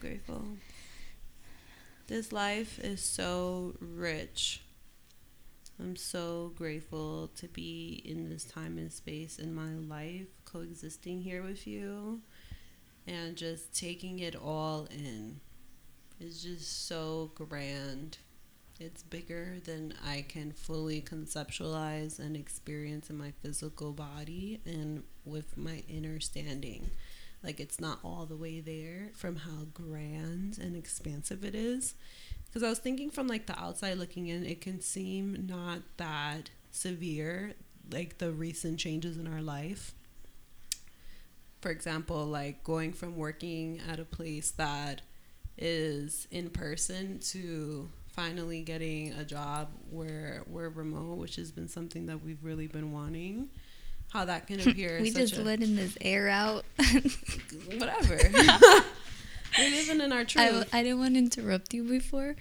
Grateful. This life is so rich. I'm so grateful to be in this time and space in my life, coexisting here with you, and just taking it all in. It's just so grand. It's bigger than I can fully conceptualize and experience in my physical body and with my inner standing. Like it's not all the way there from how grand and expansive it is. Because I was thinking from like the outside looking in, it can seem not that severe, like the recent changes in our life. For example, like going from working at a place that is in person to finally getting a job where we're remote, which has been something that we've really been wanting how that can appear. we just a, letting this air out. whatever. We're living in our truth. I, I didn't want to interrupt you before,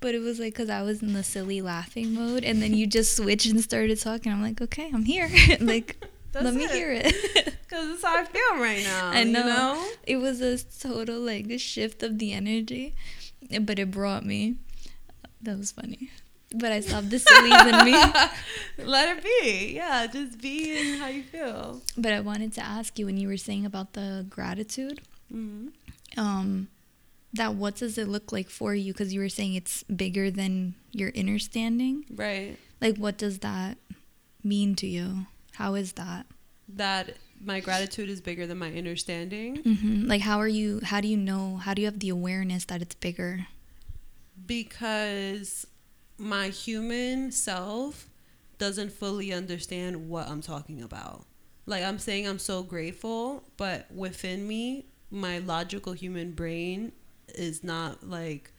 but it was like because I was in the silly laughing mode, and then you just switched and started talking. I'm like, okay, I'm here. like, let it. me hear it. Because it's how I feel right now. I know. You know. It was a total like a shift of the energy, but it brought me. That was funny but I stopped the sillies in me. Let it be. Yeah, just be in how you feel. But I wanted to ask you when you were saying about the gratitude, mm-hmm. um, that what does it look like for you? Because you were saying it's bigger than your inner standing. Right. Like, what does that mean to you? How is that? That my gratitude is bigger than my understanding. Mm-hmm. Like, how are you? How do you know? How do you have the awareness that it's bigger? Because my human self doesn't fully understand what I'm talking about. Like I'm saying I'm so grateful, but within me, my logical human brain is not like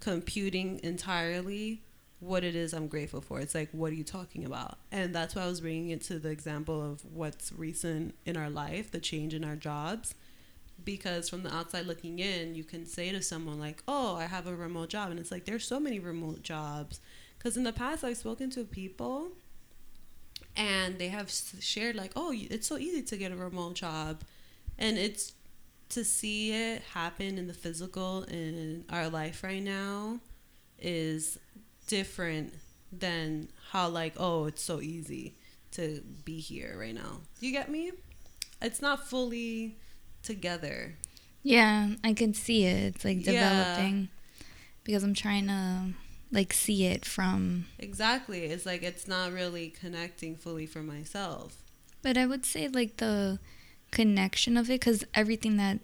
computing entirely what it is I'm grateful for. It's like, what are you talking about? And that's why I was bringing it to the example of what's recent in our life, the change in our jobs because from the outside looking in, you can say to someone like, "Oh, I have a remote job," and it's like there's so many remote jobs. Because in the past, I've spoken to people, and they have shared like, "Oh, it's so easy to get a remote job," and it's to see it happen in the physical in our life right now is different than how like, "Oh, it's so easy." to be here right now. Do you get me? It's not fully together. Yeah, I can see it. It's like developing yeah. because I'm trying to like see it from Exactly. It's like it's not really connecting fully for myself. But I would say like the connection of it cuz everything that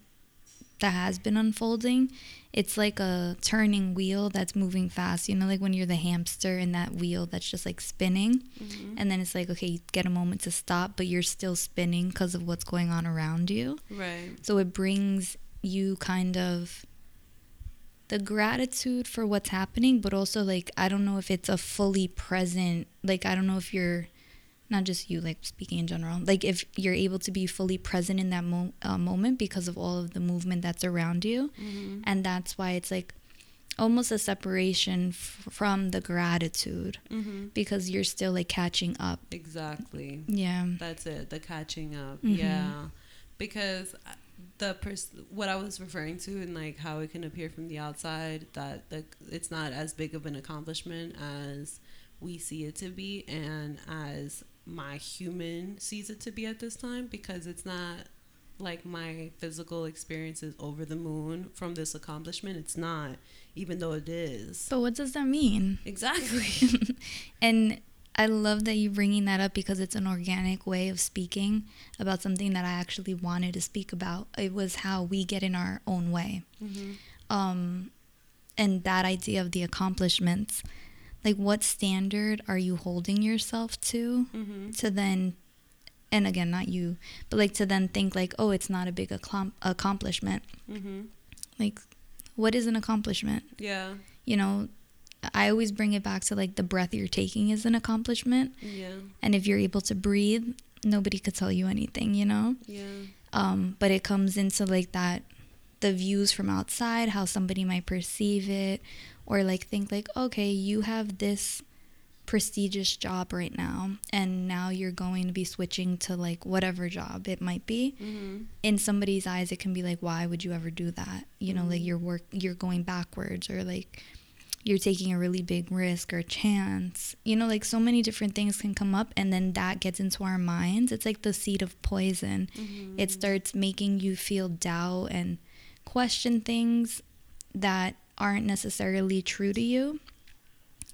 that has been unfolding, it's like a turning wheel that's moving fast. You know, like when you're the hamster in that wheel that's just like spinning. Mm-hmm. And then it's like, okay, you get a moment to stop, but you're still spinning because of what's going on around you. Right. So it brings you kind of the gratitude for what's happening, but also like, I don't know if it's a fully present, like, I don't know if you're not just you like speaking in general. Like if you're able to be fully present in that mo- uh, moment because of all of the movement that's around you. Mm-hmm. and that's why it's like almost a separation f- from the gratitude mm-hmm. because you're still like catching up. Exactly. Yeah. That's it the catching up. Mm-hmm. yeah. Because uh, the pers- what I was referring to and like how it can appear from the outside that the, it's not as big of an accomplishment as we see it to be and as my human sees it to be at this time because it's not like my physical experience is over the moon from this accomplishment. It's not, even though it is. But what does that mean? Exactly. and I love that you're bringing that up because it's an organic way of speaking about something that I actually wanted to speak about. It was how we get in our own way. Mm-hmm. Um, and that idea of the accomplishments like what standard are you holding yourself to mm-hmm. to then and again not you but like to then think like oh it's not a big accom- accomplishment mm-hmm. Like, what is an accomplishment? Yeah. You know, I always bring it back to like the breath you're taking is an accomplishment. Yeah. And if you're able to breathe, nobody could tell you anything, you know? Yeah. Um, but it comes into like that the views from outside, how somebody might perceive it, or like think like, okay, you have this prestigious job right now, and now you're going to be switching to like whatever job it might be. Mm-hmm. In somebody's eyes, it can be like, why would you ever do that? You know, like Mhm. you're work, you're going backwards, or like you're taking a really big risk or chance. You know, like so many different things can come up, and then that gets into our minds. It's like the seed of poison Mm-hmm. it starts making you feel doubt and question things that aren't necessarily true to you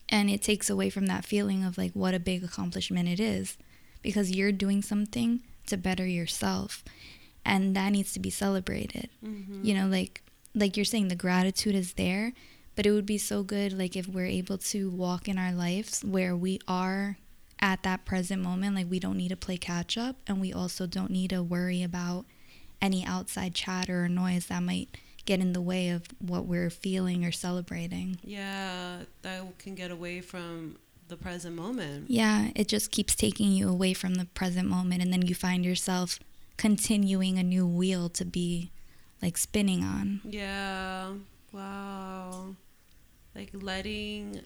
and it takes away from that feeling of like what a big accomplishment it is because you're doing something to better yourself and that needs to be celebrated Mm-hmm. you know like like you're saying the gratitude is there but it would be so good like if we're able to walk in our lives where we are at that present moment like we don't need to play catch up and we also don't need to worry about any outside chatter or noise that might get in the way of what we're feeling or celebrating Yeah, that can get away from the present moment. yeah it just keeps taking you away from the present moment and then you find yourself continuing a new wheel to be like spinning on Yeah. Wow. Like letting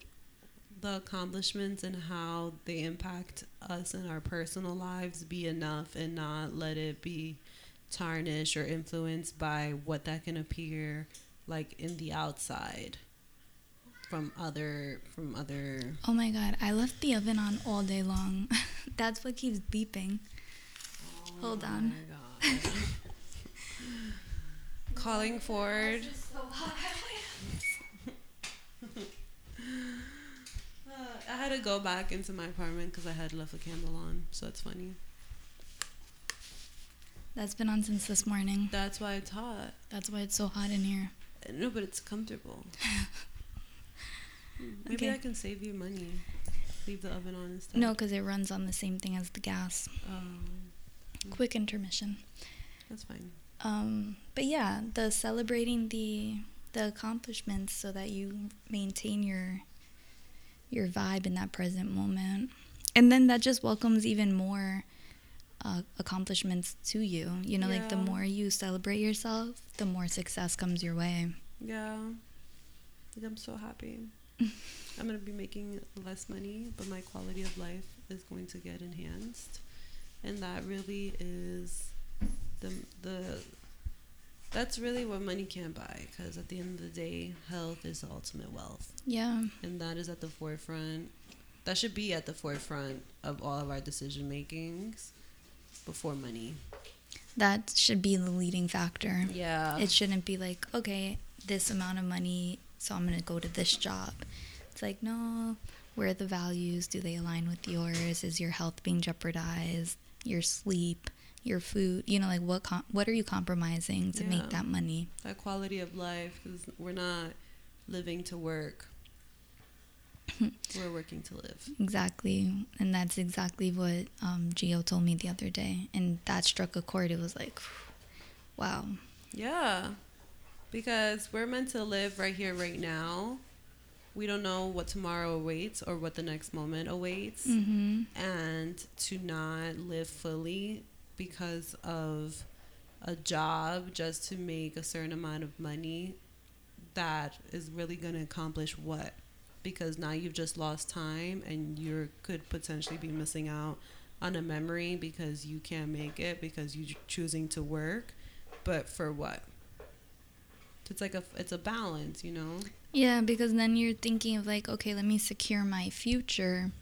the accomplishments and how they impact us in our personal lives be enough and not let it be tarnished or influenced by what that can appear like in the outside from other from other Oh my god, I left the oven on all day long. That's what keeps beeping. Hold on. Oh my God. Calling Ford. Uh, I had to go back into my apartment because I had left the candle on, so it's funny. That's been on since this morning. That's why it's hot. That's why it's so hot in here. No, but it's comfortable. Hmm, Maybe Okay. I can save you money. Leave the oven on instead. No, because it runs on the same thing as the gas. Um, Quick intermission. that's fine. Um, but yeah, the celebrating the the accomplishments so that you maintain your your vibe in that present moment, and then that just welcomes even more uh, accomplishments to you. You know, like the more you celebrate yourself, the more success comes your way. Yeah. Like, I'm so happy. I'm going to be making less money, but my quality of life is going to get enhanced. And that really is the the that's really what money can't buy because at the end of the day, health is the ultimate wealth. Yeah. And that is at the forefront. That should be at the forefront of all of our decision makings before money. That should be the leading factor. Yeah. It shouldn't be like, okay, this amount of money, so I'm going to go to this job. It's like, no, where are the values? Do they align with yours? Is your health being jeopardized? Your sleep, your food? You know, like what com- what are you compromising to Yeah. make that money? that quality of life because we're not living to work. we're working to live. Exactly. And that's exactly what um, Gio told me the other day. And that struck a chord. It was like, wow. Yeah. Because we're meant to live right here, right now. We don't know what tomorrow awaits or what the next moment awaits. Mm-hmm. And to not live fully because of a job just to make a certain amount of money that is really going to accomplish what? Because now you've just lost time and you could potentially be missing out on a memory because you can't make it because you're choosing to work. But for what? It's like a it's a balance, you know. Yeah, because then you're thinking of like, okay, let me secure my future.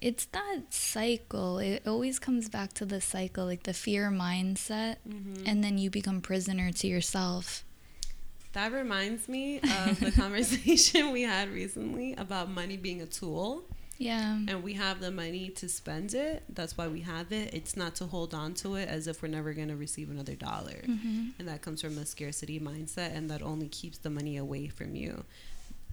It's that cycle. It always comes back to the cycle, like the fear mindset, Mm-hmm. and then you become prisoner to yourself. That reminds me of the conversation we had recently about money being a tool. Yeah. And we have the money to spend it. That's why we have it. It's not to hold on to it as if we're never going to receive another dollar. hmm And that comes from a scarcity mindset, and that only keeps the money away from you.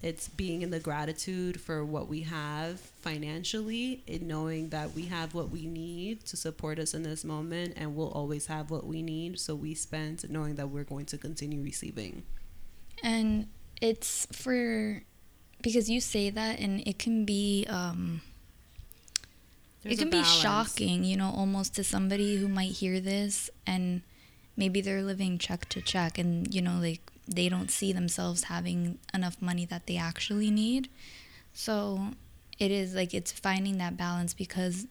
it's being in the gratitude for what we have financially and knowing that we have what we need to support us in this moment and we'll always have what we need so we spend knowing that we're going to continue receiving and it's for because you say that and it can be um There's it can be shocking you know almost to somebody who might hear this and maybe they're living check to check and you know like they don't see themselves having enough money that they actually need. So it is like it's finding that balance because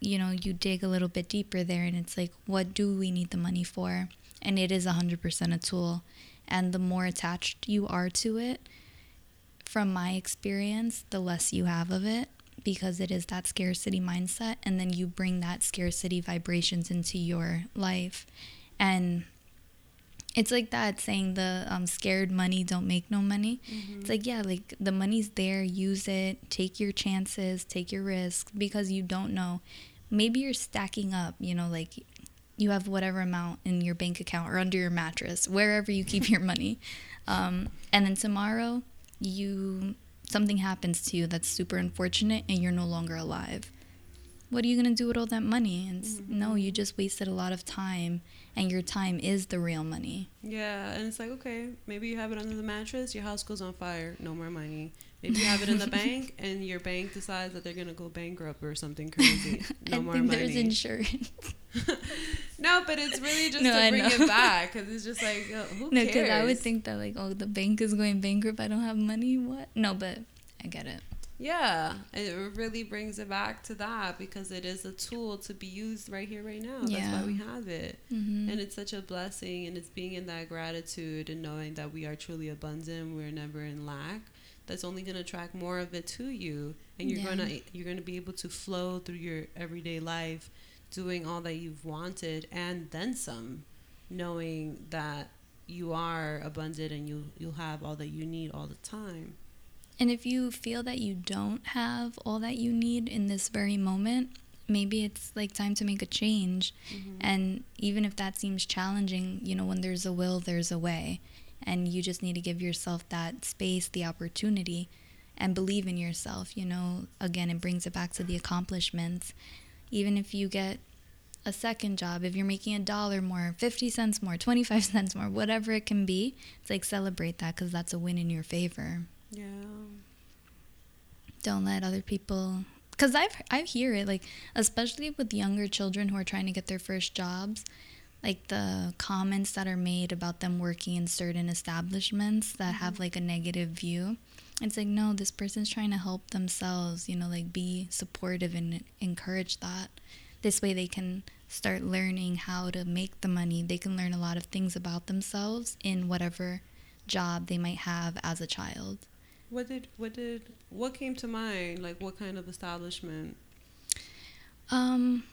you know you dig a little bit deeper there and it's like what do we need the money for? And it is 100% a tool and the more attached you are to it from my experience the less you have of it because it is that scarcity mindset and then you bring that scarcity vibrations into your life. And it's like that saying the um, scared money don't make no money. It's like yeah like the money's there use it take your chances take your risks because you don't know. Maybe you're stacking up you know like you have whatever amount in your bank account or under your mattress wherever you keep your money. Um, and then tomorrow you something happens to you that's super unfortunate and you're no longer alive. What are you going to do with all that money? And s no you just wasted a lot of time and your time is the real money. Yeah, and it's like, okay, maybe you have it under the mattress, your house goes on fire, no more money. Maybe you have it in the bank, and your bank decides that they're gonna go bankrupt or something crazy. No I more think money. there's insurance no, but it's really just No, to I bring know. it back because it's just like, uh, who no cares? because i would think that like oh the bank is going bankrupt i don't have money what no but i get it Yeah, it really brings it back to that because it is a tool to be used right here, right now. That's why we have it. hmm And it's such a blessing, and it's being in that gratitude and knowing that we are truly abundant. We're never in lack. That's only going to attract more of it to you, and you're Yeah. gonna you're gonna be able to flow through your everyday life, doing all that you've wanted and then some, knowing that you are abundant and you you'll have all that you need all the time. And if you feel that you don't have all that you need in this very moment, maybe it's like time to make a change. Mm-hmm. And even if that seems challenging, you know, when there's a will, there's a way. And you just need to give yourself that space, the opportunity, and believe in yourself. You know, again, it brings it back to the accomplishments. Even if you get a second job, if you're making a dollar more, 50 cents more, 25 cents more, whatever it can be, it's like celebrate that because that's a win in your favor Yeah. don't let other people because i've i hear it like especially with younger children who are trying to get their first jobs like the comments that are made about them working in certain establishments that have like a negative view. It's like no this person's trying to help themselves you know like be supportive and encourage that. This way they can start learning how to make the money. They can learn a lot of things about themselves in whatever job they might have as a child. What did what did what came to mind? Like what kind of establishment? Um,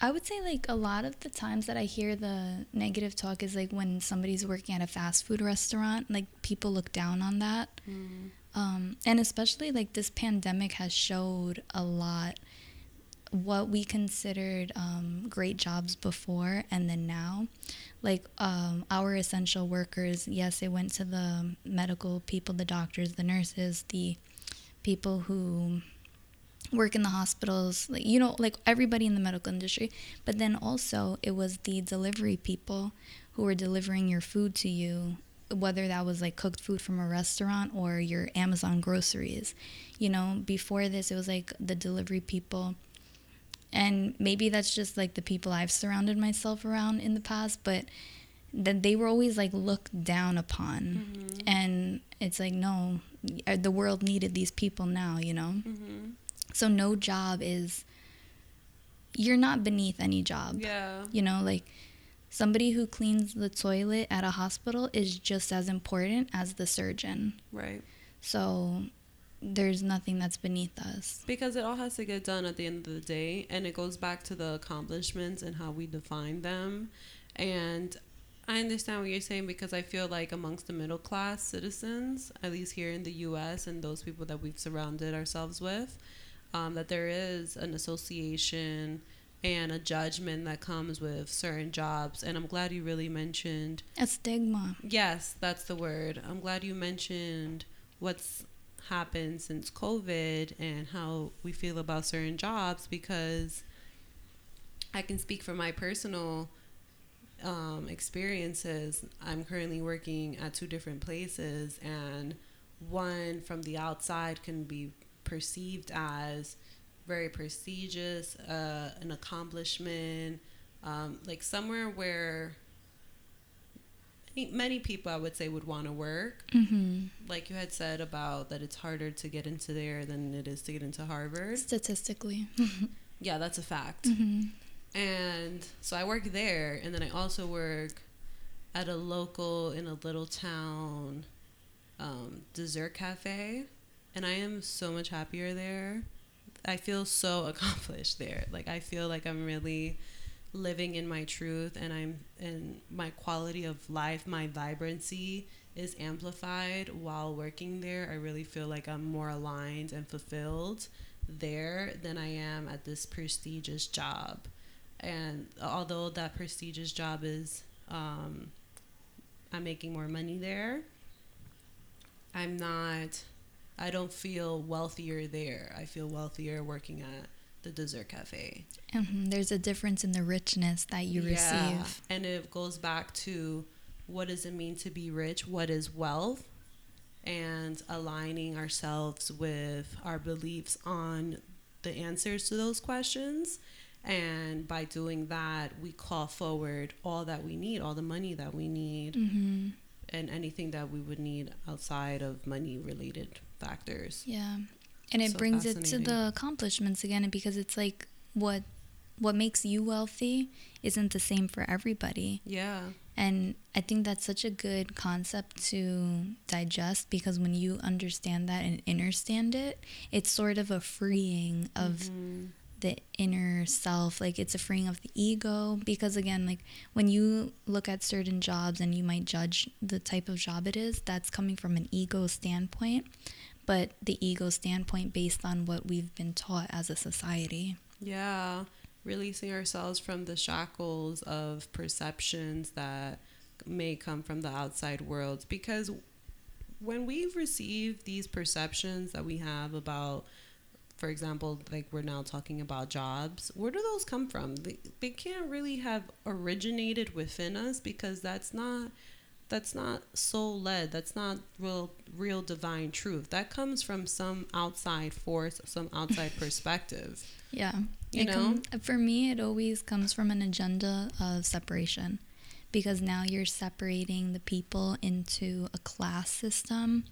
I would say like a lot of the times that I hear the negative talk is like when somebody's working at a fast food restaurant, like people look down on that. Mm. Um, and especially like this pandemic has showed a lot what we considered um, great jobs before and then now. Like um, our essential workers, yes, it went to the medical people, the doctors, the nurses, the people who work in the hospitals, like you know, like everybody in the medical industry. But then also it was the delivery people who were delivering your food to you, whether that was like cooked food from a restaurant or your Amazon groceries. You know, before this it was like the delivery people. And maybe that's just like the people I've surrounded myself around in the past, but that they were always like looked down upon. Mm-hmm. And it's like no, the world needed these people now, you know. Mm-hmm. So no job is you're not beneath any job. Yeah. You know, like somebody who cleans the toilet at a hospital is just as important as the surgeon. Right. So there's nothing that's beneath us. Because it all has to get done at the end of the day, and it goes back to the accomplishments and how we define them. And I understand what you're saying because I feel like amongst the middle class citizens, at least here in the U.S. and those people that we've surrounded ourselves with, um, that there is an association and a judgment that comes with certain jobs. And I'm glad you really mentioned a stigma. Yes, that's the word. I'm glad you mentioned what's happened since COVID and how we feel about certain jobs because I can speak from my personal um, experiences. I'm currently working at two different places, and one from the outside can be perceived as very prestigious, uh, an accomplishment, um, like somewhere where many people I would say would want to work. Mm-hmm. Like you had said about that it's harder to get into there than it is to get into Harvard. Statistically. yeah, that's a fact. Mm-hmm. And so I work there, and then I also work at a local in a little town um, dessert cafe, and I am so much happier there. I feel so accomplished there. Like I feel like I'm really living in my truth and I'm and my quality of life, my vibrancy is amplified while working there. I really feel like I'm more aligned and fulfilled there than I am at this prestigious job. And although that prestigious job is um, I'm making more money there, I'm not I don't feel wealthier there. I feel wealthier working at the dessert cafe. Mm-hmm. There's a difference in the richness that you yeah. receive. And it goes back to what does it mean to be rich? What is wealth? And aligning ourselves with our beliefs on the answers to those questions. And by doing that, we call forward all that we need, all the money that we need, mm-hmm. and anything that we would need outside of money related factors. Yeah. And it so brings it to the accomplishments again because it's like what what makes you wealthy isn't the same for everybody. Yeah. And i think that's such a good concept to digest because when you understand that and understand it it's sort of a freeing of mm-hmm. the inner self. Like it's a freeing of the ego because again like when you look at certain jobs and you might judge the type of job it is that's coming from an ego standpoint but the ego standpoint based on what we've been taught as a society. Yeah, releasing ourselves from the shackles of perceptions that may come from the outside world because when we've received these perceptions that we have about for example like we're now talking about jobs where do those come from they, they can't really have originated within us because that's not that's not soul led that's not real real divine truth. That comes from some outside force some outside perspective. Yeah. You know com- for me it always comes from an agenda of separation because now you're separating the people into a class system.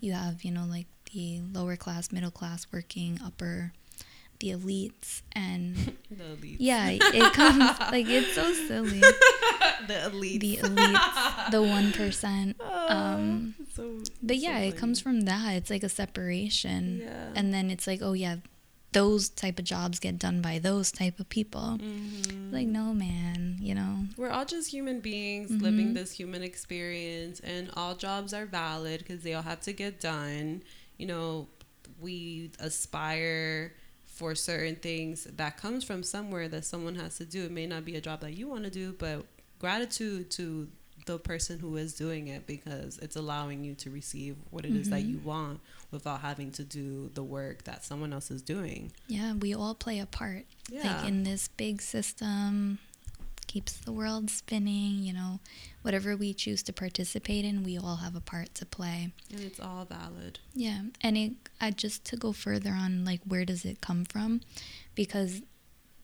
You have you know like the lower class middle class working upper the elites and the elites. Yeah, it comes like it's so silly. the elites. The elites. The one percent. Oh, um so, but yeah, so it comes from that. It's like a separation. Yeah. And then it's like, oh yeah, those type of jobs get done by those type of people. Mm-hmm. Like, no, man, you know. We're all just human beings mm-hmm. living this human experience, and all jobs are valid because they all have to get done. You know, we aspire for certain things that comes from somewhere that someone has to do. It may not be a job that you want to do, but gratitude to the person who is doing it because it's allowing you to receive what it mm-hmm. is that mm-hmm. you want without having to do the work that someone else is doing. Yeah, we all play a part. Yeah. Like in this big system, keeps the world spinning, you know, whatever we choose to participate in, we all have a part to play. And it's all valid. Yeah. And it I just to go further on like where does it come from? Because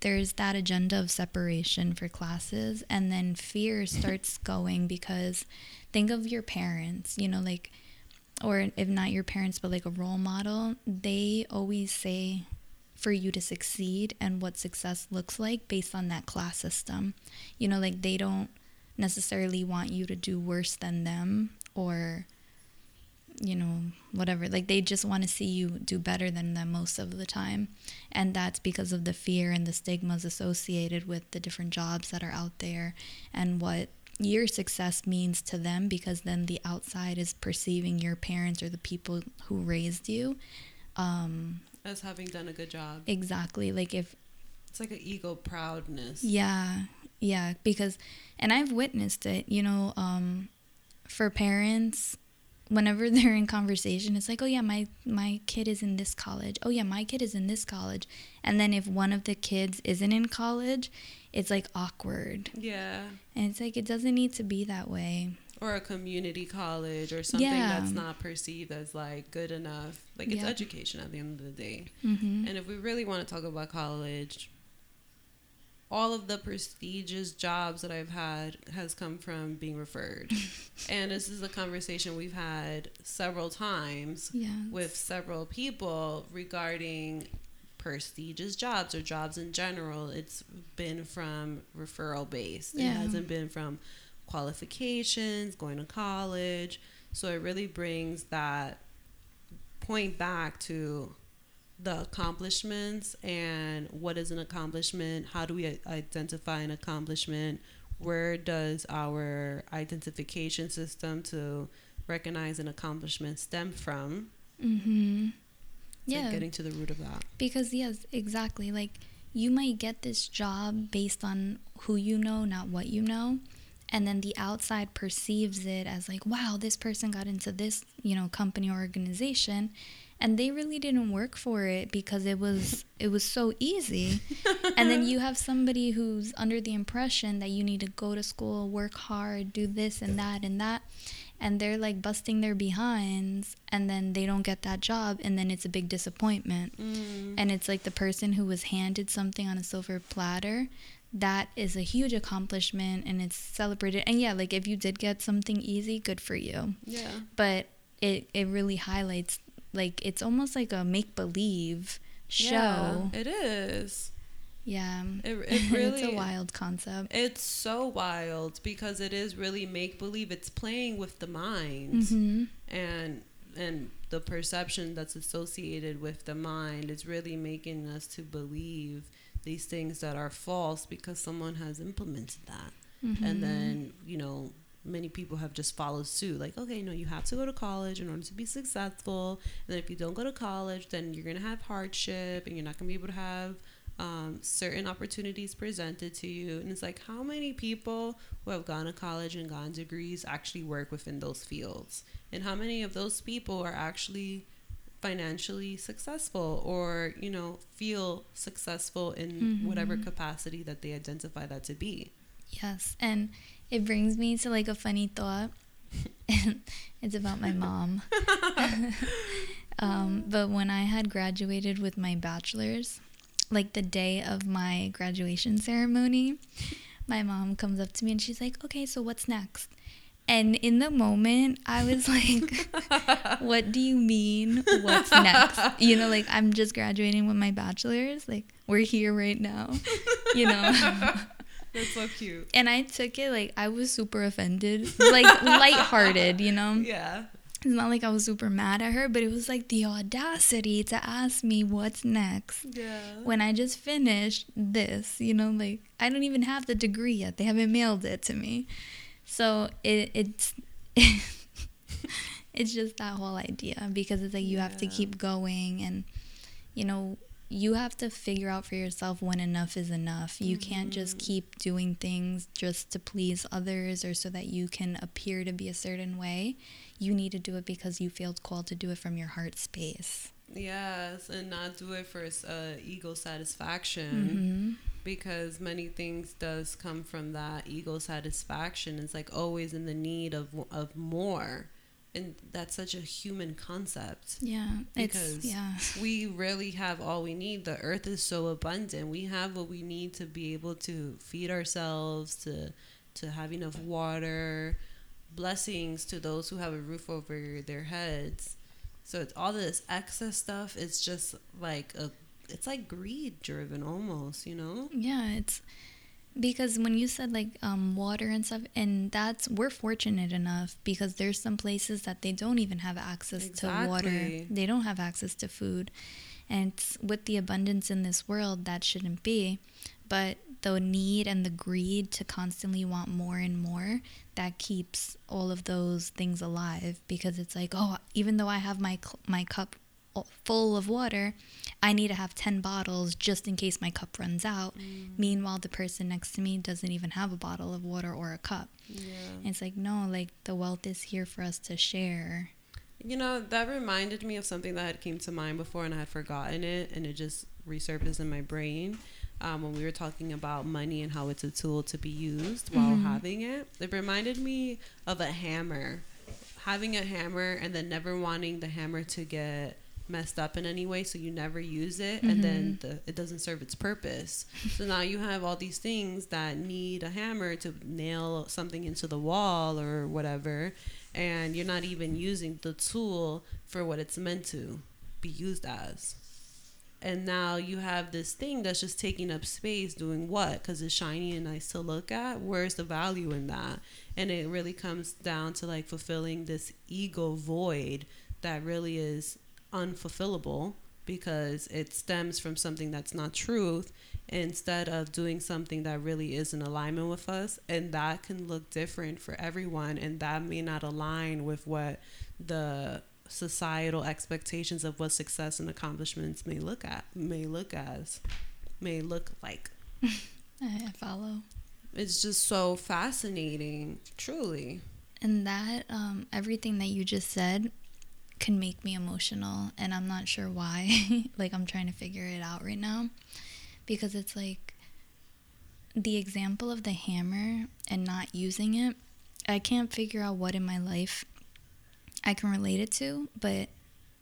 there's that agenda of separation for classes and then fear starts going because think of your parents, you know, like or if not your parents but like a role model, they always say for you to succeed and what success looks like based on that class system. You know, like they don't necessarily want you to do worse than them or you know, whatever. Like they just want to see you do better than them most of the time. And that's because of the fear and the stigmas associated with the different jobs that are out there and what your success means to them because then the outside is perceiving your parents or the people who raised you um, as having done a good job. Exactly. Like if It's like an ego proudness. Yeah, yeah, because, and I've witnessed it. You know, um, for parents, whenever they're in conversation, it's like, oh yeah, my my kid is in this college. Oh yeah, my kid is in this college. And then if one of the kids isn't in college, it's like awkward. Yeah. And it's like it doesn't need to be that way. Or a community college or something Yeah. that's not perceived as like good enough. Like it's Yeah. education at the end of the day. hmm And if we really want to talk about college, all of the prestigious jobs that I've had has come from being referred. and this is a conversation we've had several times Yeah. with several people regarding prestigious jobs or jobs in general. It's been from referral based. It hasn't been from qualifications, going to college. So it really brings that point back to the accomplishments and what is an accomplishment? How do we identify an accomplishment? Where does our identification system to recognize an accomplishment stem from? Mm-hmm. Yeah. getting to the root of that. Because yes, exactly. Like you might get this job based on who you know, not what you know. And then the outside perceives it as like, wow, this person got into this, you know, company or organization and they really didn't work for it because it was it was so easy. and then you have somebody who's under the impression that you need to go to school, work hard, do this and that and that and they're like busting their behinds and then they don't get that job and then it's a big disappointment Mm. and it's like the person who was handed something on a silver platter that is a huge accomplishment and it's celebrated and yeah like if you did get something easy good for you Yeah. but it it really highlights like it's almost like a make believe show Yeah, it is. yeah, It, it really it's a wild concept It's so wild because it is really make believe. It's playing with the mind hmm and and the perception that's associated with the mind is really making us to believe these things that are false because someone has implemented that. Mm-hmm. And then, you know, many people have just followed suit. Like, okay, no, you have to go to college in order to be successful. And then if you don't go to college, then you're going to have hardship and you're not going to be able to have um, certain opportunities presented to you. And it's like, how many people who have gone to college and gotten degrees actually work within those fields? And how many of those people are actually financially successful or, you know, feel successful in whatever capacity that they identify that to be? Yes, and it brings me to like a funny thought. it's about my mom. um, but when I had graduated with my bachelor's, like the day of my graduation ceremony, my mom comes up to me and she's like, "Okay, so what's next?" And in the moment, I was like, "What do you mean? What's next?" You know, like I'm just graduating with my bachelor's. Like we're here right now. You know. That's so cute. And I took it like I was super offended, like lighthearted, you know. Yeah. It's not like I was super mad at her, but it was like the audacity to ask me what's next Yeah. when I just finished this, you know, like I don't even have the degree yet. They haven't mailed it to me. So it it's it's just that whole idea because it's like you have to keep going and you know, you have to figure out for yourself when enough is enough. You can't just mm-hmm. keep doing things just to please others or so that you can appear to be a certain way. You need to do it because you feel called to do it from your heart space. Yes, and not do it for uh, ego satisfaction hmm because many things does come from that ego satisfaction. It's like always in the need of of more, and that's such a human concept. Yeah, Because it's yeah. we really have all we need. The earth is so abundant. We have what we need to be able to feed ourselves, to to have enough water, blessings to those who have a roof over their heads. So it's all this excess stuff. It's just like a it's like greed driven almost, you know? Yeah, it's because when you said like um, water and stuff, and that's we're fortunate enough because there's some places that they don't even have access to water. Exactly. They don't have access to food, and with the abundance in this world, that shouldn't be. But the need and the greed to constantly want more and more that keeps all of those things alive because it's like, oh, even though I have my my cup full of water, I need to have 10 bottles just in case my cup runs out. Mm. Meanwhile, the person next to me doesn't even have a bottle of water or a cup. Yeah. It's like, no, like the wealth is here for us to share. You know, that reminded me of something that had came to mind before and I had forgotten it and it just resurfaced in my brain. Um, when we were talking about money and how it's a tool to be used while mm-hmm. having it, it reminded me of a hammer. Having a hammer and then never wanting the hammer to get messed up in any way so you never use it mm-hmm. and then mm-hmm. the, it doesn't serve its purpose so now you have all these things that need a hammer to nail something into the wall or whatever and you're not even using the tool for what it's meant to be used as. And now you have this thing that's just taking up space doing what? Because it's shiny and nice to look at. Where's the value in that? And it really comes down to like fulfilling this ego void that really is unfulfillable because it stems from something that's not truth instead of doing something that really is in alignment with us and that can look different for everyone and that may not align with what the societal expectations of what success and accomplishments may look at may look as may look like. I follow. It's just so fascinating truly. And that um, everything that you just said can make me emotional and i'm not sure why. Like i'm trying to figure it out right now. Because it's like the example of the hammer and not using it, I can't figure out what in my life I can relate it to, but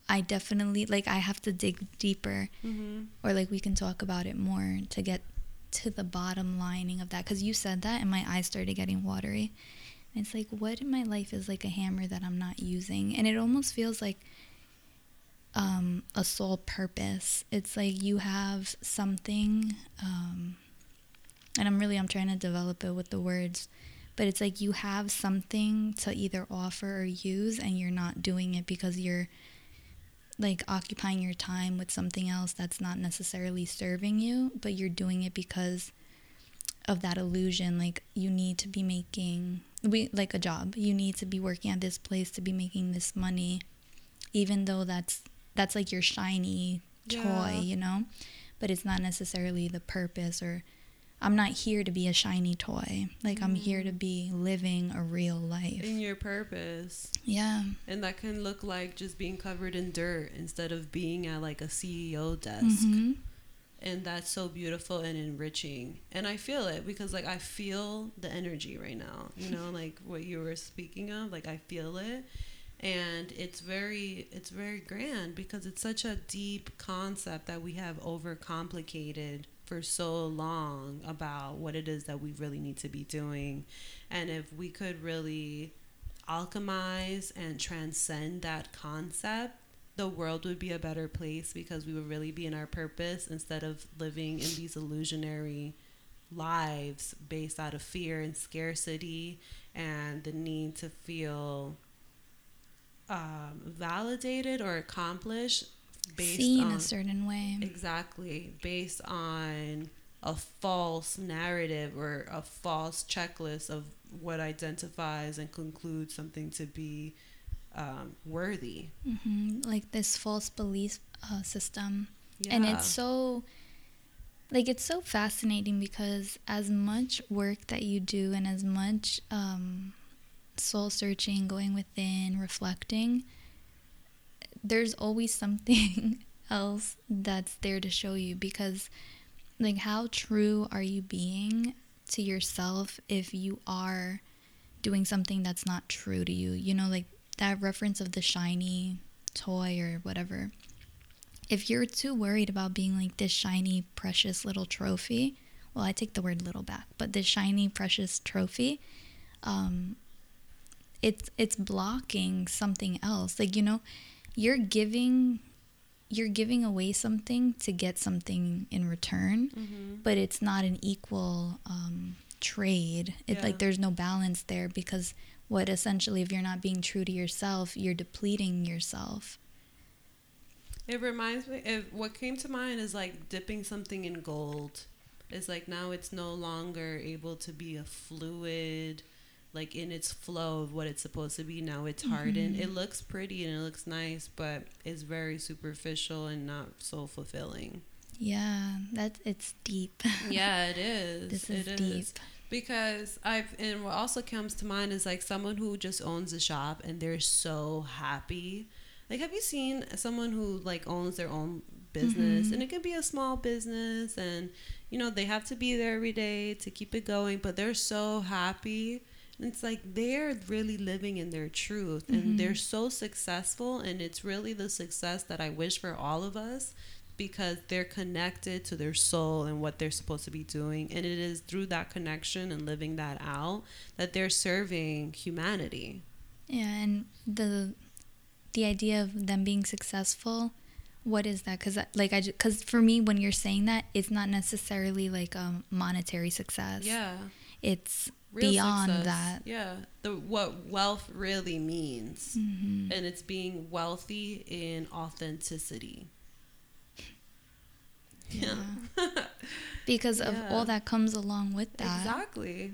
I definitely like I have to dig deeper mm-hmm. or like we can talk about it more to get to the bottom lining of that cuz you said that and my eyes started getting watery. And it's like what in my life is like a hammer that I'm not using? And it almost feels like um, a sole purpose. It's like you have something, um, and I'm really I'm trying to develop it with the words, but it's like you have something to either offer or use, and you're not doing it because you're like occupying your time with something else that's not necessarily serving you, but you're doing it because of that illusion. Like you need to be making we like a job. You need to be working at this place to be making this money, even though that's that's like your shiny toy, yeah. you know? But it's not necessarily the purpose or I'm not here to be a shiny toy. Like mm. I'm here to be living a real life. In your purpose. Yeah. And that can look like just being covered in dirt instead of being at like a CEO desk. Mm-hmm. And that's so beautiful and enriching. And I feel it because like I feel the energy right now. You know, like what you were speaking of, like I feel it and it's very it's very grand because it's such a deep concept that we have overcomplicated for so long about what it is that we really need to be doing. And if we could really alchemize and transcend that concept the world would be a better place because we would really be in our purpose instead of living in these illusionary lives based out of fear and scarcity and the need to feel um, validated or accomplished based Seen on a certain way. Exactly, based on a false narrative or a false checklist of what identifies and concludes something to be um, worthy. Mm-hmm. Like this false belief uh, system, yeah. and it's so. Like it's so fascinating because as much work that you do and as much um, soul searching, going within, reflecting, there's always something else that's there to show you because, like, how true are you being to yourself if you are doing something that's not true to you? You know, like that reference of the shiny toy or whatever. If you're too worried about being like this shiny, precious little trophy, well, I take the word little back, but this shiny, precious trophy, um, it's it's blocking something else like you know you're giving you're giving away something to get something in return mm-hmm. but it's not an equal um, trade it's yeah. like there's no balance there because what essentially if you're not being true to yourself you're depleting yourself it reminds me if what came to mind is like dipping something in gold it's like now it's no longer able to be a fluid like in its flow of what it's supposed to be. Now it's hardened. Mhm. It looks pretty and it looks nice, but it's very superficial and not so fulfilling. Yeah, that it's deep. Yeah, it is. This is It deep. Because I've and what also comes to mind is like someone who just owns a shop and they're so happy. Like have you seen someone who like owns their own business Mhm. and it can be a small business and you know they have to be there every day to keep it going but they're so happy it's like they're really living in their truth and Mhm. they're so successful and it's really the success that I wish for all of us because they're connected to their soul and what they're supposed to be doing and it is through that connection and living that out that they're serving humanity Yeah, and the the idea of them being successful, what is that? Because like I because for me, when you're saying that, it's not necessarily like a monetary success. yeah it's real beyond success. that. yeah the what wealth really means hmm and it's being wealthy in authenticity Yeah. because of Yeah. all that comes along with that. Exactly.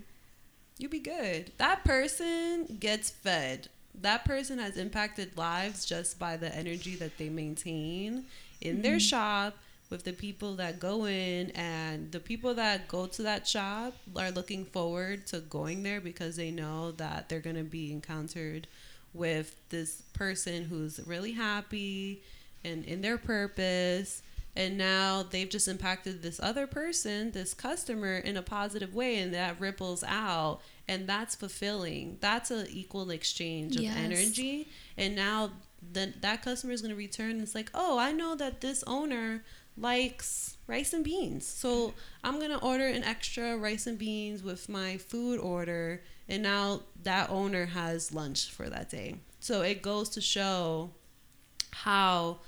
You be good. That person gets fed. That person has impacted lives just by the energy that they maintain in their Mhm. shop with the people that go in and the people that go to that shop are looking forward to going there because they know that they're going to be encountered with this person who's really happy and in their purpose. And now they've just impacted this other person this customer in a positive way and that ripples out and that's fulfilling. That's an equal exchange of Yes. energy. And now then that customer is going to return and it's like oh i know that this owner likes rice and beans. So i'm going to order an extra rice and beans with my food order and now that owner has lunch for that day. So it goes to show how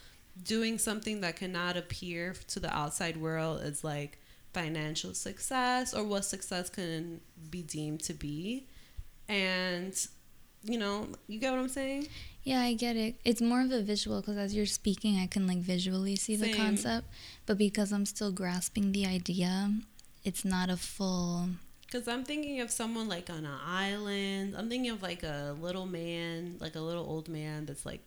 doing something that cannot appear to the outside world is like financial success or what success can be deemed to be. And you know you get what i'm saying Yeah, I get it. It's more of a visual because as you're speaking, I can like visually see the Same. concept. But because I'm still grasping the idea, it's not a full. because i'm thinking of someone like on an island i'm thinking of like a little man like a little old man that's like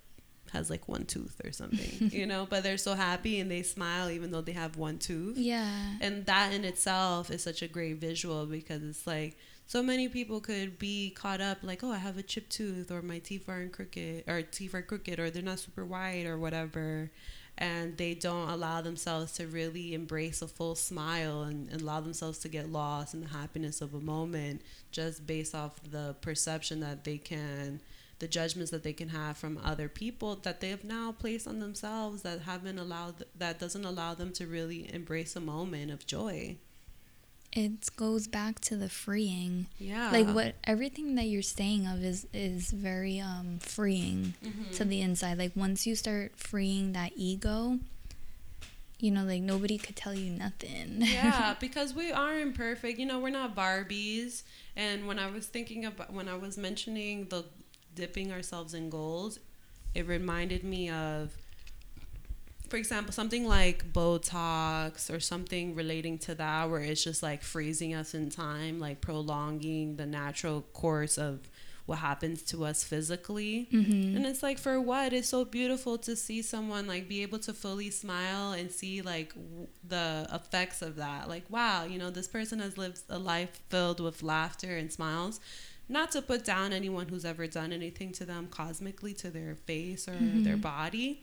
has like one tooth or something you know but they're so happy and they smile even though they have one tooth Yeah. and that in itself is such a great visual because it's like so many people could be caught up like oh i have a chipped tooth or my teeth aren't crooked or teeth are crooked or they're not super white or whatever and they don't allow themselves to really embrace a full smile and, and allow themselves to get lost in the happiness of a moment just based off the perception that they can the judgments that they can have from other people that they have now placed on themselves that haven't allowed that doesn't allow them to really embrace a moment of joy It goes back to the freeing. yeah Like what everything that you're saying of is is very um freeing Mm-hmm. to the inside. Like once you start freeing that ego, you know, like nobody could tell you nothing. yeah, because we are imperfect. You know, we're not Barbies. And when I was thinking about when I was mentioning the dipping ourselves in gold, it reminded me of for example, something like Botox or something relating to that where it's just like freezing us in time, like prolonging the natural course of what happens to us physically. hmm And it's like for what? It's so beautiful to see someone like be able to fully smile and see like w- the effects of that. Like wow, you know, this person has lived a life filled with laughter and smiles. Not to put down anyone who's ever done anything to them cosmically to their face or their Mhm. body,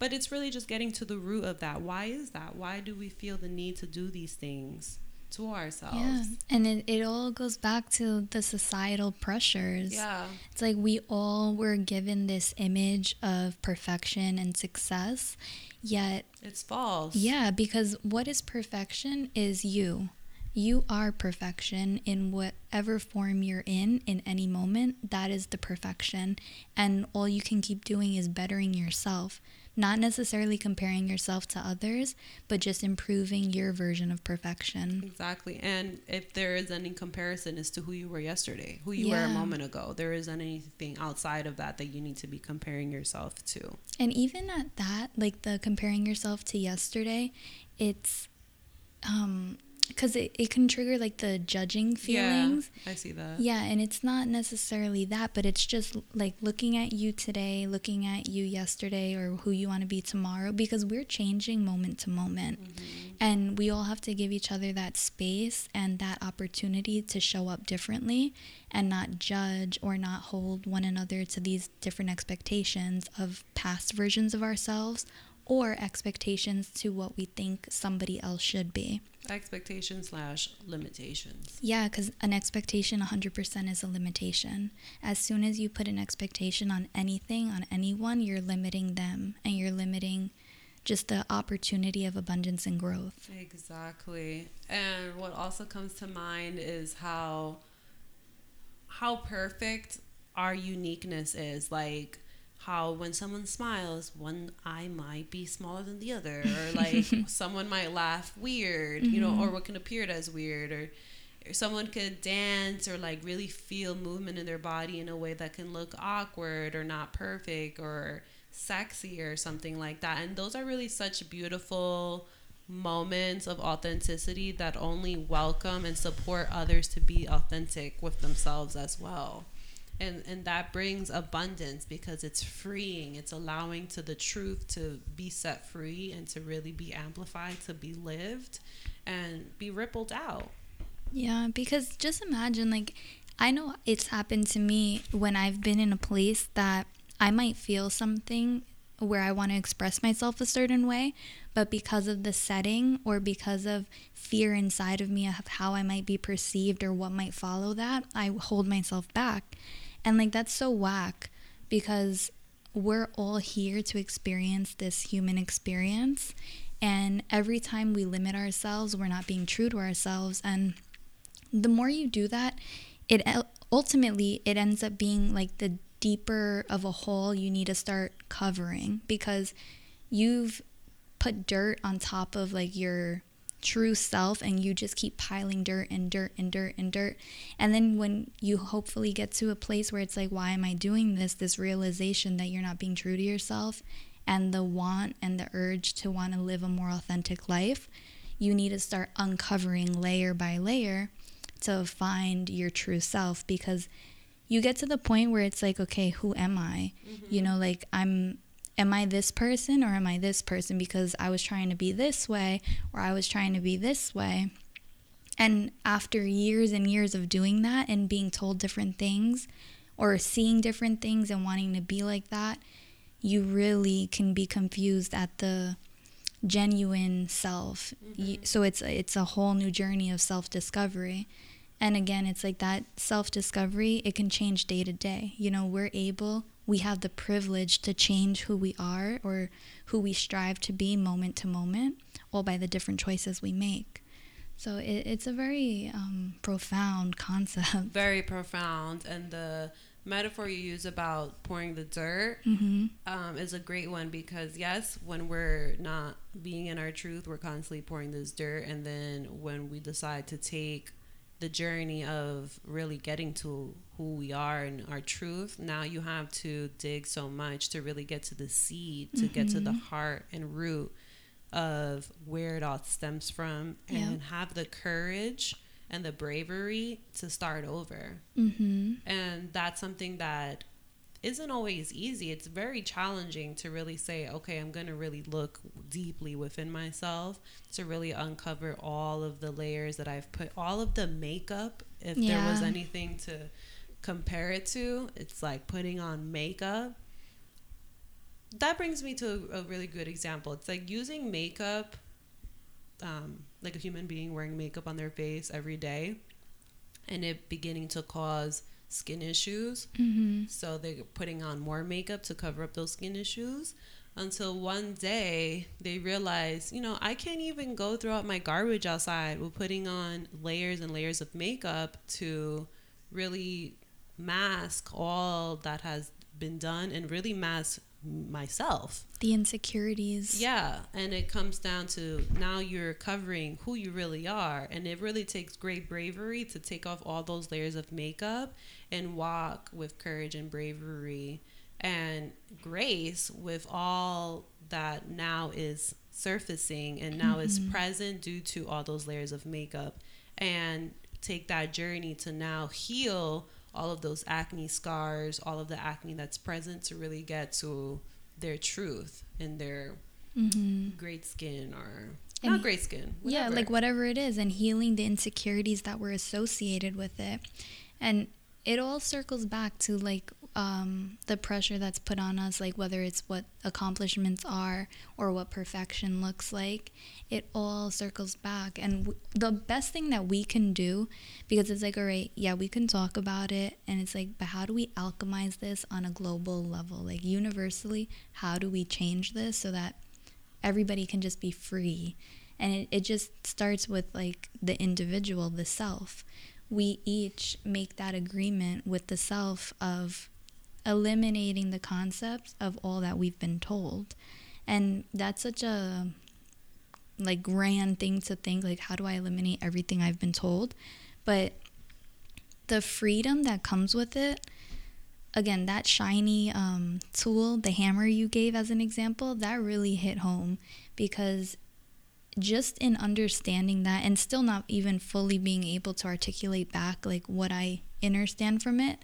but it's really just getting to the root of that. Why is that? Why do we feel the need to do these things to ourselves? Yeah. And it, it all goes back to the societal pressures. Yeah. It's like we all were given this image of perfection and success, yet, It's false. yeah, because what is perfection is you. You are perfection in whatever form you're in, in any moment. That is the perfection. And all you can keep doing is bettering yourself. Not necessarily comparing yourself to others, but just improving your version of perfection. Exactly. And if there is any comparison as to who you were yesterday, who you were a moment ago, there isn't anything outside of that that you need to be comparing yourself to. And even at that, like the comparing yourself to yesterday, it's um because it, it can trigger like the judging feelings. Yeah, I see that. Yeah, and it's not necessarily that, but it's just like looking at you today, looking at you yesterday, or who you want to be tomorrow, because we're changing moment to moment. Mm-hmm. And we all have to give each other that space and that opportunity to show up differently and not judge or not hold one another to these different expectations of past versions of ourselves or expectations to what we think somebody else should be. Expectation slash limitations. Yeah, because an expectation 100% is a limitation. As soon as you put an expectation on anything, on anyone, you're limiting them and you're limiting just the opportunity of abundance and growth. Exactly. And what also comes to mind is how how perfect our uniqueness is. Like how when someone smiles, one eye might be smaller than the other, or like someone might laugh weird, you know, or mm-hmm. what can appear as weird, or, or someone could dance or like really feel movement in their body in a way that can look awkward or not perfect or sexy or something like that. And those are really such beautiful moments of authenticity that only welcome and support others to be authentic with themselves as well and and that brings abundance because it's freeing it's allowing to the truth to be set free and to really be amplified to be lived and be rippled out yeah because just imagine like i know it's happened to me when i've been in a place that i might feel something where I want to express myself a certain way, but because of the setting or because of fear inside of me of how I might be perceived or what might follow that, I hold myself back. And like that's so whack because we're all here to experience this human experience. And every time we limit ourselves, we're not being true to ourselves. And the more you do that, it ultimately it ends up being like the deeper of a hole you need to start covering because you've put dirt on top of like your true self and you just keep piling dirt and dirt and dirt and dirt. And then when you hopefully get to a place where it's like, why am I doing this? This realization that you're not being true to yourself and the want and the urge to want to live a more authentic life, you need to start uncovering layer by layer to find your true self because you get to the point where it's like, okay, who am I? Mm-hmm. You know, like I'm am I this person or am I this person because I was trying to be this way or I was trying to be this way. And after years and years of doing that and being told different things or seeing different things and wanting to be like that, you really can be confused at the genuine self. Mm-hmm. So it's it's a whole new journey of self-discovery. And again, it's like that self-discovery, it can change day to day. You know, we're able we have the privilege to change who we are or who we strive to be moment to moment, all by the different choices we make. So it, it's a very um, profound concept. Very profound. And the metaphor you use about pouring the dirt mm-hmm. um, is a great one because, yes, when we're not being in our truth, we're constantly pouring this dirt. And then when we decide to take the journey of really getting to who we are and our truth, now you have to dig so much to really get to the seed, to mm-hmm. get to the mm-hmm. heart and root of where it all stems from, and have the courage and the bravery to start over. Mm-hmm. And that's something that isn't always easy. It's very challenging to really say, okay, I'm going to really look deeply within myself to really uncover all of the layers that I've put, all of the makeup. If yeah. there was anything to compare it to, it's like putting on makeup. That brings me to a really good example. It's like using makeup, um, like a human being wearing makeup on their face every day, and it beginning to cause skin issues. Mm-hmm. So they're putting on more makeup to cover up those skin issues until one day they realize, you know, I can't even go throw out my garbage outside with putting on layers and layers of makeup to really mask all that has been done and really mask myself. The insecurities. Yeah. And it comes down to now you're covering who you really are. And it really takes great bravery to take off all those layers of makeup and walk with courage and bravery and grace with all that now is surfacing and now mm-hmm. it's present due to all those layers of makeup and take that journey to now heal all of those acne scars, all of the acne that's present to really get to their truth and their mm-hmm. great skin or and not great skin. Whatever. Yeah, like whatever it is, and healing the insecurities that were associated with it. And it all circles back to like um, the pressure that's put on us, like whether it's what accomplishments are or what perfection looks like, it all circles back. And w- the best thing that we can do, because it's like, all right, yeah, we can talk about it. And it's like, but how do we alchemize this on a global level? Like, universally, how do we change this so that everybody can just be free? And it, it just starts with like the individual, the self we each make that agreement with the self of eliminating the concepts of all that we've been told. And that's such a like grand thing to think like how do I eliminate everything I've been told? But the freedom that comes with it again that shiny um, tool the hammer you gave as an example that really hit home because just in understanding that and still not even fully being able to articulate back like what I understand from it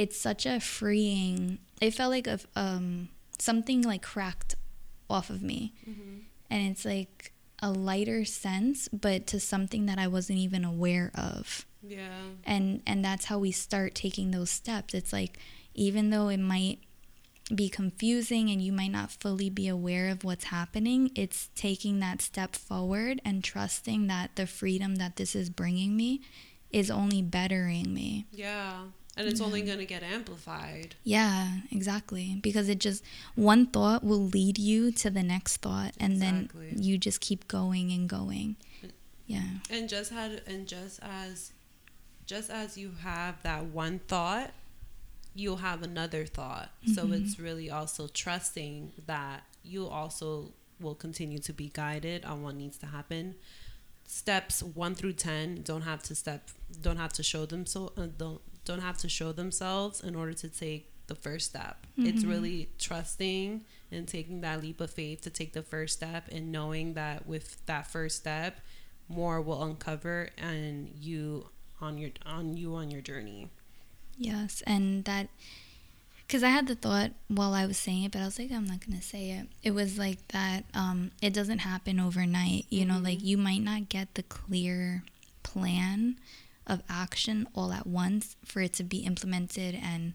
it's such a freeing it felt like a, um, something like cracked off of me. Mm-hmm. and it's like a lighter sense but to something that i wasn't even aware of. Yeah. And and that's how we start taking those steps. It's like even though it might be confusing and you might not fully be aware of what's happening it's taking that step forward and trusting that the freedom that this is bringing me is only bettering me. Yeah and it's yeah. only going to get amplified. Yeah, exactly. Because it just one thought will lead you to the next thought and exactly. then you just keep going and going. Yeah. And just had and just as just as you have that one thought, you'll have another thought. Mm-hmm. So it's really also trusting that you also will continue to be guided on what needs to happen steps 1 through 10 don't have to step don't have to show them so uh, don't don't have to show themselves in order to take the first step. Mm-hmm. It's really trusting and taking that leap of faith to take the first step and knowing that with that first step, more will uncover and you on your on you on your journey. Yes, and that because I had the thought while I was saying it, but I was like, I'm not gonna say it. It was like that. Um, it doesn't happen overnight. You mm-hmm. know, like you might not get the clear plan of action all at once for it to be implemented and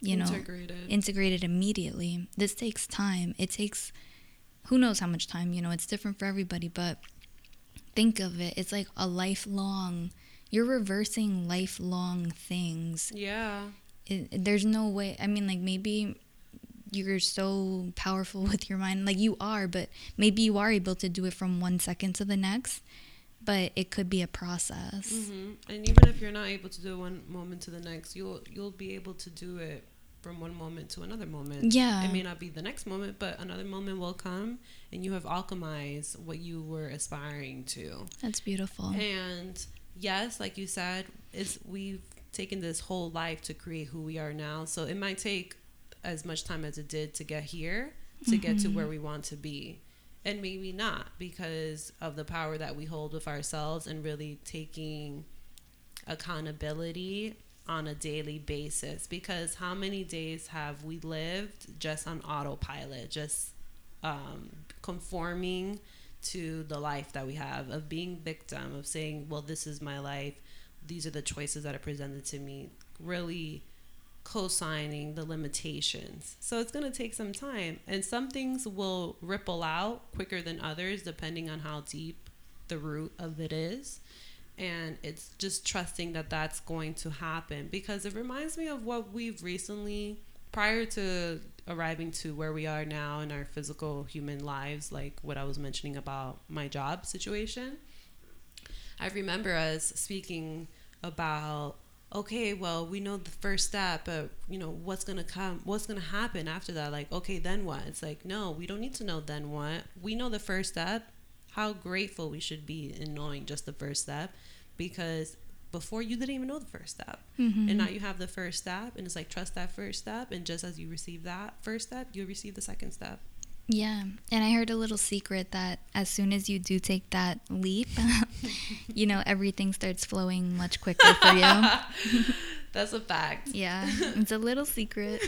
you know integrated. integrated immediately. This takes time. It takes who knows how much time you know it's different for everybody but think of it. It's like a lifelong you're reversing lifelong things. Yeah. It, there's no way i mean like maybe you're so powerful with your mind like you are but maybe you are able to do it from one second to the next but it could be a process. Mm-hmm. And even if you're not able to do it one moment to the next, you'll you'll be able to do it from one moment to another moment. Yeah. It may not be the next moment, but another moment will come and you have alchemized what you were aspiring to. That's beautiful. And yes, like you said, is we've taken this whole life to create who we are now. So it might take as much time as it did to get here to mm-hmm. get to where we want to be and maybe not because of the power that we hold with ourselves and really taking accountability on a daily basis. Because how many days have we lived just on autopilot just um, conforming to the life that we have of being victim of saying well this is my life. These are the choices that are presented to me. Really co-signing the limitations. So it's going to take some time and some things will ripple out quicker than others depending on how deep the root of it is. And it's just trusting that that's going to happen because it reminds me of what we've recently prior to arriving to where we are now in our physical human lives like what I was mentioning about my job situation. I remember us speaking about okay, well, we know the first step, but you know, what's gonna come, what's gonna happen after that? Like, okay, then what? It's like, no, we don't need to know then what. We know the first step. How grateful we should be in knowing just the first step, because before you didn't even know the first step, mm-hmm. and now you have the first step, and it's like trust that first step, and just as you receive that first step, you'll receive the second step. Yeah. And I heard a little secret that as soon as you do take that leap, you know, everything starts flowing much quicker for you. That's a fact. Yeah. It's a little secret.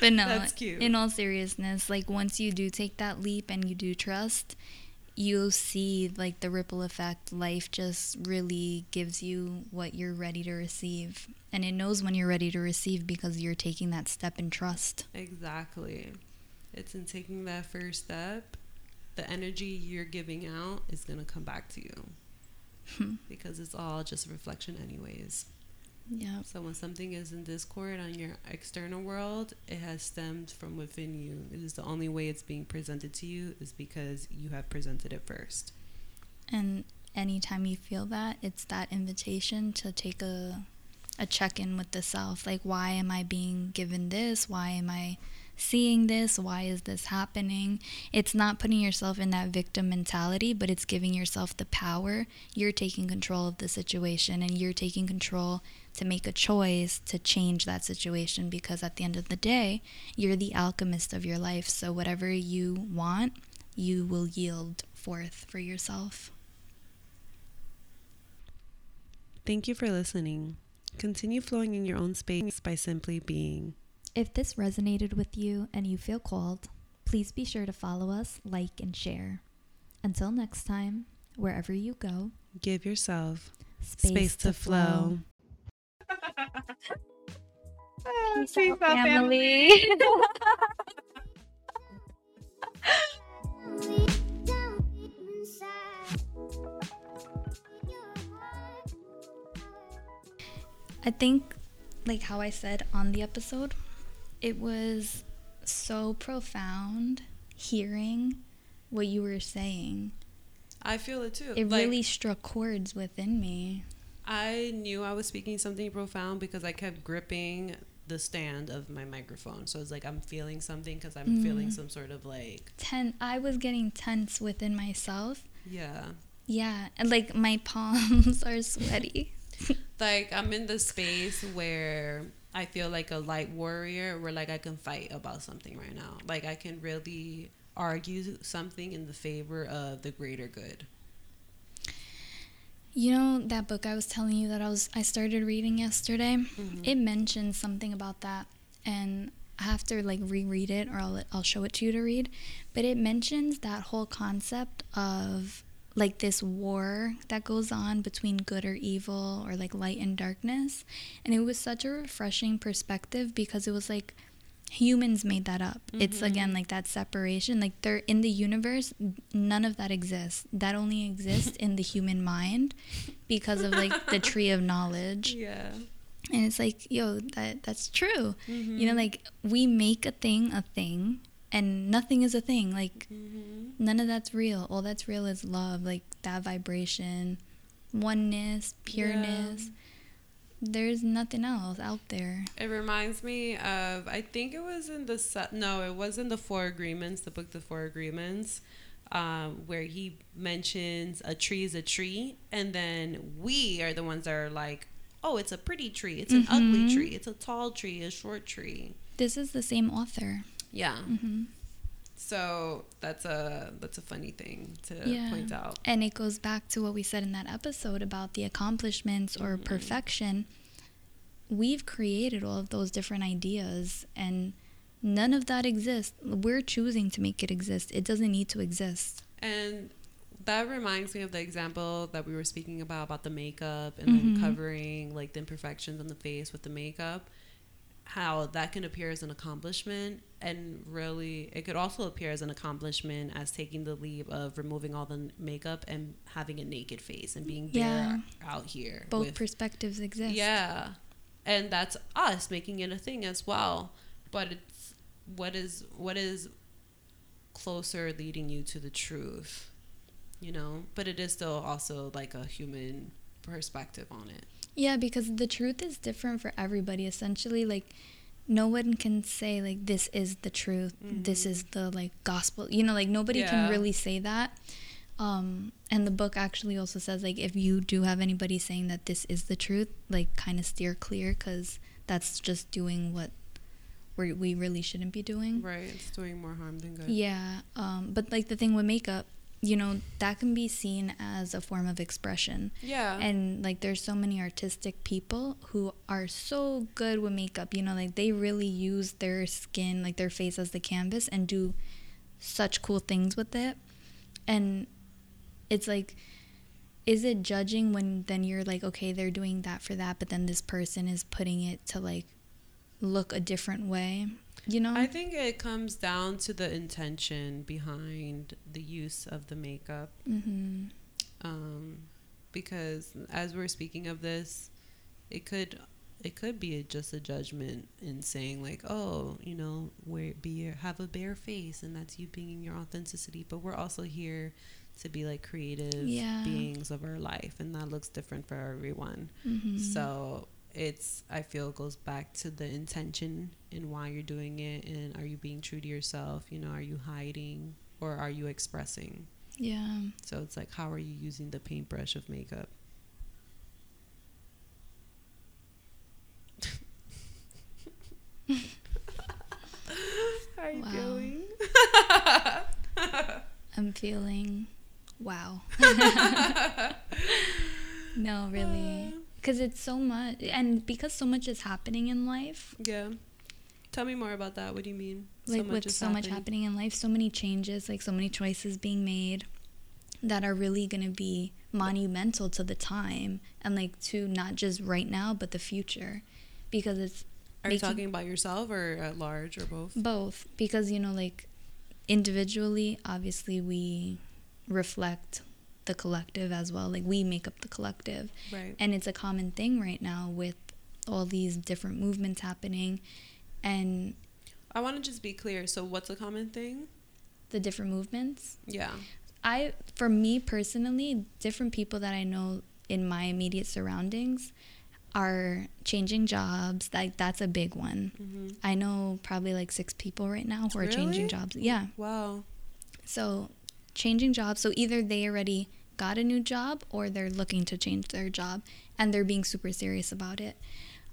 but no, That's cute. in all seriousness, like once you do take that leap and you do trust, you'll see like the ripple effect. Life just really gives you what you're ready to receive. And it knows when you're ready to receive because you're taking that step in trust. Exactly. It's in taking that first step, the energy you're giving out is going to come back to you Hmm. because it's all just a reflection, anyways. Yeah. So when something is in discord on your external world, it has stemmed from within you. It is the only way it's being presented to you is because you have presented it first. And anytime you feel that, it's that invitation to take a a check in with the self. Like why am I being given this? Why am I seeing this? Why is this happening? It's not putting yourself in that victim mentality, but it's giving yourself the power. You're taking control of the situation and you're taking control to make a choice to change that situation because at the end of the day, you're the alchemist of your life. So whatever you want, you will yield forth for yourself. Thank you for listening. Continue flowing in your own space by simply being. If this resonated with you and you feel called, please be sure to follow us, like, and share. Until next time, wherever you go, Give yourself space, to flow. Ah, peace out, family. I think, like how I said on the episode, it was so profound hearing what you were saying. I feel it too. It Like, really struck chords within me. I knew I was speaking something profound because I kept gripping the stand of my microphone. So it's like I'm feeling something because I'm feeling Mm. some sort of like, Ten I was getting tense within myself. yeah. Yeah, and like my palms are sweaty. Like I'm in the space where I feel like a light warrior where like I can fight about something right now. Like I can really argue something in the favor of the greater good. You know that book I was telling you that I was I started reading yesterday. Mm-hmm. It mentions something about that, and I have to like reread it or I'll I'll show it to you to read. But it mentions that whole concept of like this war that goes on between good or evil or like light and darkness, and it was such a refreshing perspective because it was like humans made that up. It's again like that separation. Like they're in the universe, none of that exists. That only exists in the human mind because of like the tree of knowledge. Yeah. And it's like, yo, that that's true. Mm-hmm. You know, like we make a thing a thing and nothing is a thing. Like Mm-hmm. none of that's real. All that's real is love, like that vibration, oneness, pureness. There's nothing else out there. It reminds me of I think it was in the no, it was in the Four Agreements, the book The Four Agreements, um, where he mentions a tree is a tree, and then we are the ones that are like, oh, it's a pretty tree, it's an ugly Mhm. tree, it's a tall tree, a short tree. This is the same author. Yeah. hmm So that's a that's a funny thing to Yeah. point out. And it goes back to what we said in that episode about the accomplishments or Mhm. perfection. We've created all of those different ideas and none of that exists. We're choosing to make it exist. It doesn't need to exist. And that reminds me of the example that we were speaking about about the makeup and Mhm. then covering like the imperfections on the face with the makeup. How that can appear as an accomplishment, and really, it could also appear as an accomplishment as taking the leap of removing all the makeup and having a naked face and being bare Yeah. out here. Both with- perspectives exist. yeah. And that's us making it a thing as well. But it's what is what is closer leading you to the truth. You know? But it is still also like a human perspective on it. Yeah, because the truth is different for everybody essentially like no one can say like this is the truth. This is the like gospel. You know, like nobody Yeah. can really say that. Um and the book actually also says like if you do have anybody saying that this is the truth, like kind of steer clear cuz that's just doing what we we really shouldn't be doing. Right. It's doing more harm than good. Yeah, um, but like the thing with makeup, you know, that can be seen as a form of expression. Yeah. And like there's so many artistic people who are so good with makeup, you know, like they really use their skin, like their face as the canvas and do such cool things with it. And it's like is it judging when then you're like okay, they're doing that for that, but then this person is putting it to like look a different way? You know? I think it comes down to the intention behind the use of the makeup. mhm. Um, because as we're speaking of this, it could it could be just a judgment in saying like, oh, you know, where be have a bare face and that's you being in your authenticity. But we're also here to be like creative Yeah. beings of our life, and that looks different for everyone. Mhm. So it's I feel goes back to the intention and why you're doing it and are you being true to yourself? You know, are you hiding or are you expressing? yeah. So it's like how are you using the paintbrush of makeup? how are you Wow. feeling? I'm feeling wow. no, really. Uh, Because it's so much. And because so much is happening in life, Yeah. Tell me more about that. What do you mean? like with is so much happening in life, so many changes, like so many choices being made that are really going to be monumental to the time and like to not just right now, but the future. Because it's Are you talking about yourself or at large or both? both. Because, you know, like individually, obviously, we reflect the collective as well. Like we make up the collective. Right. And it's a common thing right now with all these different movements happening and I want to just be clear. So, what's a common thing? the different movements. Yeah. I, for me personally, different people that I know in my immediate surroundings are changing jobs. Like that's a big one. Mm-hmm. I know probably like six people right now who are changing jobs. Yeah. Wow. So changing jobs. So either they already got a new job or they're looking to change their job and they're being super serious about it.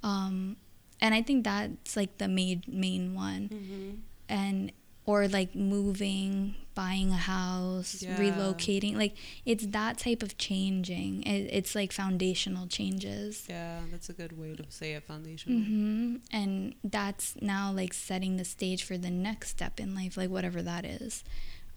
Um, and I think that's like the main main one. Mm-hmm. And or like moving, buying a house, Yeah. relocating. Like it's that type of changing. It, it's like foundational changes. Yeah, that's a good way to say it. Foundational. hmm And that's now like setting the stage for the next step in life, like whatever that is.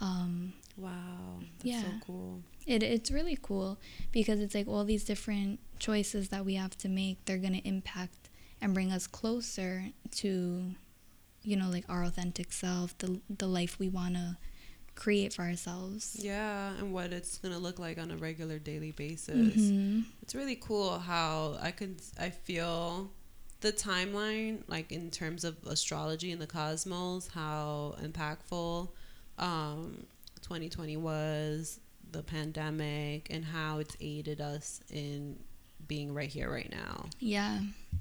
Um, Wow. That's Yeah. so cool. It, it's really cool because it's like all these different choices that we have to make, they're going to impact and bring us closer to, you know, like our authentic self, the, the life we want to create for ourselves. Yeah, and what it's gonna look like on a regular daily basis. Mhm. It's really cool how I could I feel the timeline like in terms of astrology and the cosmos how impactful um 2020 was the pandemic and how it's aided us in being right here right now Yeah.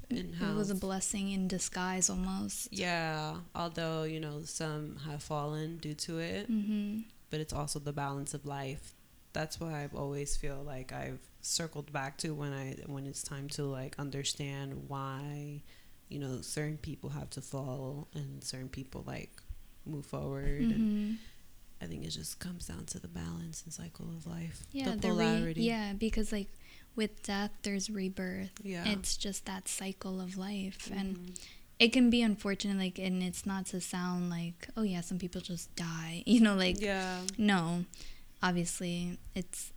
and how It was a blessing in disguise almost. yeah although you know some have fallen due to it hmm but it's also the balance of life. That's why I've always feel like I've circled back to when I when it's time to like understand why, you know, certain people have to fall and certain people like move forward. And hmm I think it just comes down to the balance and cycle of life. Yeah, the the re- polarity. yeah, because like with death, there's rebirth. Yeah. It's just that cycle of life, and Mhm. it can be unfortunate. Like, and it's not to sound like, oh yeah, some people just die. You know, like yeah. no, obviously it's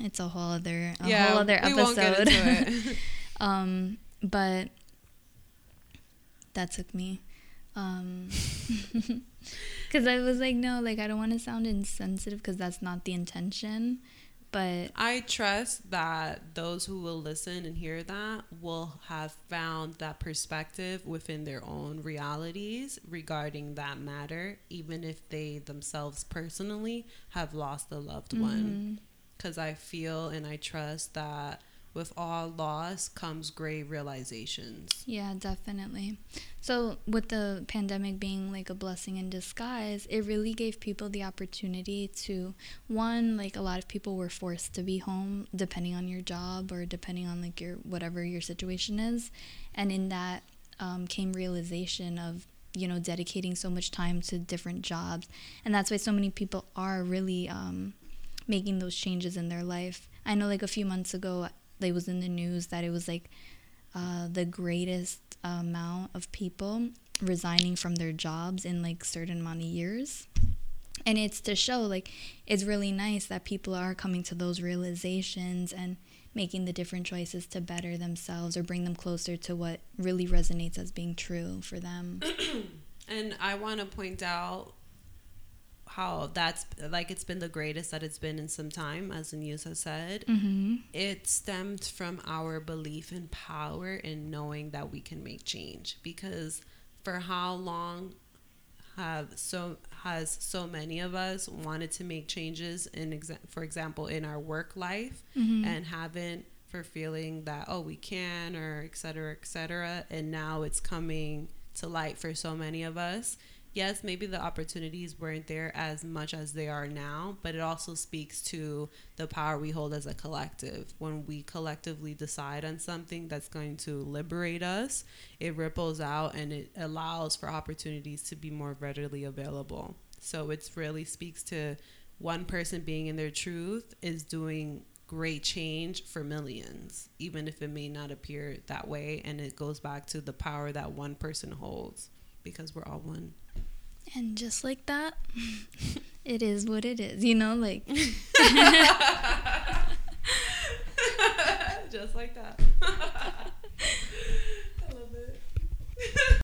it's a whole other a yeah. whole other we won't get episode. into it. um, but that took me. Um, because I was like, no, like I don't want to sound insensitive because that's not the intention. But I trust that those who will listen and hear that will have found that perspective within their own realities regarding that matter, even if they themselves personally have lost a loved one. mhm. Because I feel and I trust that with all loss comes great realizations. Yeah, definitely. So, with the pandemic being like a blessing in disguise, it really gave people the opportunity to one, like a lot of people were forced to be home depending on your job or depending on like your whatever your situation is. And in that, um, came realization of you know dedicating so much time to different jobs and that's why so many people are really um, making those changes in their life i know like a few months ago it was in the news that it was like uh, the greatest amount of people resigning from their jobs in like certain amount of years and it's to show like it's really nice that people are coming to those realizations and making the different choices to better themselves or bring them closer to what really resonates as being true for them. and I want to point out how that's like it's been the greatest that it's been in some time, as the news has said. Mm-hmm. It stemmed from our belief in power and knowing that we can make change. Because for how long have so has so many of us wanted to make changes in exa- for example in our work life mm-hmm. and haven't for feeling that oh we can or et cetera et cetera and now it's coming to light for so many of us yes, maybe the opportunities weren't there as much as they are now, but it also speaks to the power we hold as a collective. When we collectively decide on something that's going to liberate us, it ripples out and it allows for opportunities to be more readily available. So it really speaks to one person being in their truth is doing great change for millions, even if it may not appear that way. And it goes back to the power that one person holds because we're all one. And just like that, it is what it is, you know, like just like that. I love it.